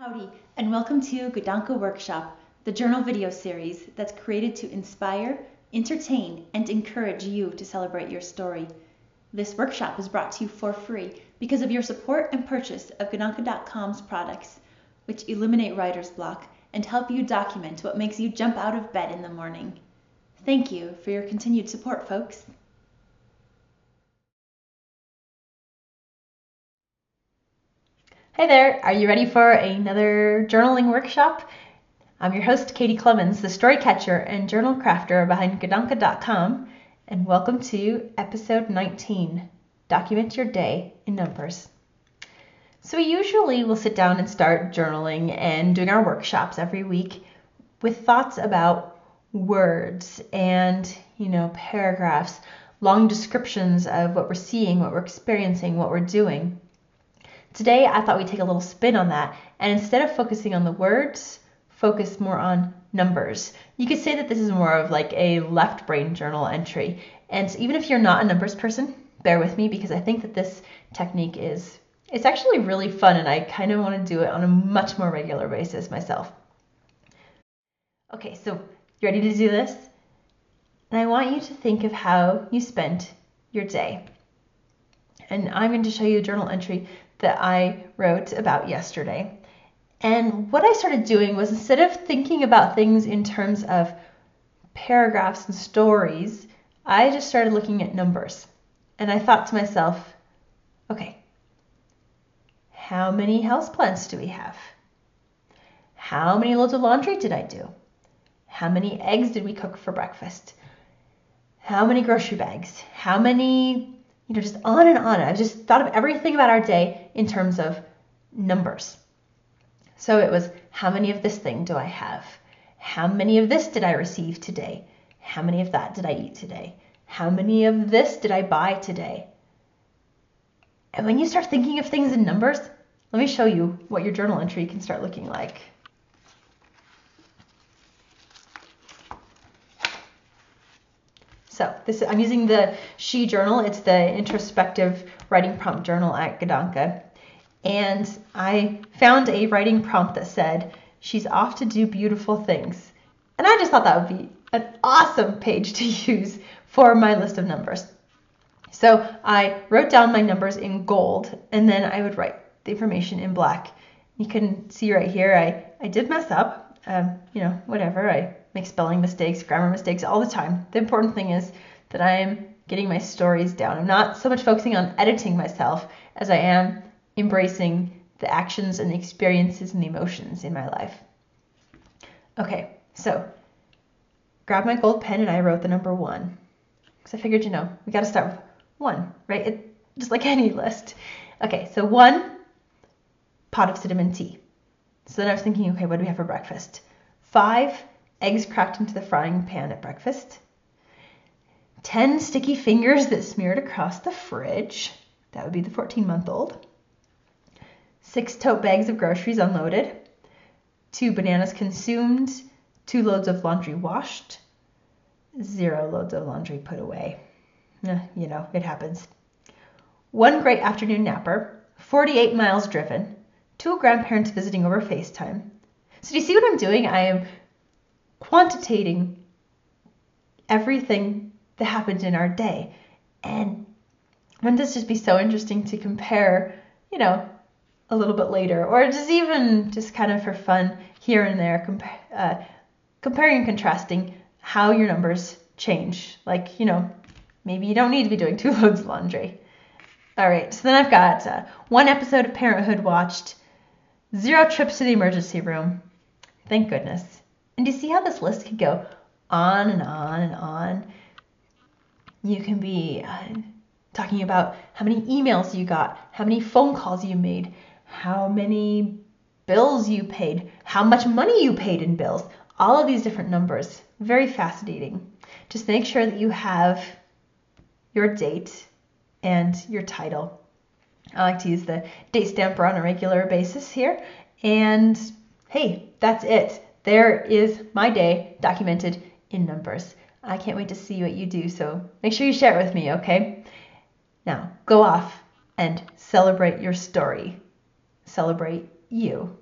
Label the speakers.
Speaker 1: Howdy, and welcome to Gadanke Workshop, the journal video series that's created to inspire, entertain, and encourage you to celebrate your story. This workshop is brought to you for free because of your support and purchase of Gadanke.com's products, which eliminate writer's block and help you document what makes you jump out of bed in the morning. Thank you for your continued support, folks. Hey there, are you ready for another journaling workshop? I'm your host, Katie Clemens, the story catcher and journal crafter behind Gadanke.com, and welcome to episode 19 Document Your Day in Numbers. So, we usually will sit down and start journaling and doing our workshops every week with thoughts about words and, you know, paragraphs, long descriptions of what we're seeing, what we're experiencing, what we're doing. Today, I thought we'd take a little spin on that and instead of focusing on the words, focus more on numbers. You could say that this is more of like a left brain journal entry. And even if you're not a numbers person, bear with me because I think that this technique is it's actually really fun and I kind of want to do it on a much more regular basis myself. Okay, so you ready to do this? And I want you to think of how you spent your day. And I'm going to show you a journal entry that I wrote about yesterday. And what I started doing was instead of thinking about things in terms of paragraphs and stories, I just started looking at numbers. And I thought to myself, okay, how many houseplants do we have? How many loads of laundry did I do? How many eggs did we cook for breakfast? How many grocery bags? How many you know, just on and on. I just thought of everything about our day in terms of numbers. So it was how many of this thing do I have? How many of this did I receive today? How many of that did I eat today? How many of this did I buy today? And when you start thinking of things in numbers, let me show you what your journal entry can start looking like. So this I'm using the She Journal. It's the introspective writing prompt journal at Gadanke. And I found a writing prompt that said, she's off to do beautiful things. And I just thought that would be an awesome page to use for my list of numbers. So I wrote down my numbers in gold and then I would write the information in black. You can see right here, I, I did mess up, um, you know, whatever. I make spelling mistakes, grammar mistakes all the time. The important thing is that I'm getting my stories down. I'm not so much focusing on editing myself as I am embracing the actions and the experiences and the emotions in my life. Okay, so grab my gold pen and I wrote the number one. Because I figured, you know, we got to start with one, right? It, just like any list. Okay, so one pot of cinnamon tea. So then I was thinking, okay, what do we have for breakfast? Five eggs cracked into the frying pan at breakfast, 10 sticky fingers that smeared across the fridge. That would be the 14 month old. Six tote bags of groceries unloaded. Two bananas consumed. Two loads of laundry washed. Zero loads of laundry put away. Eh, you know, it happens. One great afternoon napper. 48 miles driven. Two grandparents visiting over FaceTime. So, do you see what I'm doing? I am quantitating everything that happened in our day. And wouldn't this just be so interesting to compare, you know, a little bit later, or just even just kind of for fun here and there, compa- uh, comparing and contrasting how your numbers change. Like, you know, maybe you don't need to be doing two loads of laundry. All right, so then I've got uh, one episode of Parenthood watched, zero trips to the emergency room. Thank goodness. And you see how this list could go on and on and on? You can be uh, talking about how many emails you got, how many phone calls you made, how many bills you paid, how much money you paid in bills, all of these different numbers. Very fascinating. Just make sure that you have your date and your title. I like to use the date stamper on a regular basis here. And hey, that's it there is my day documented in numbers. I can't wait to see what you do, so make sure you share it with me, okay? Now, go off and celebrate your story. Celebrate you.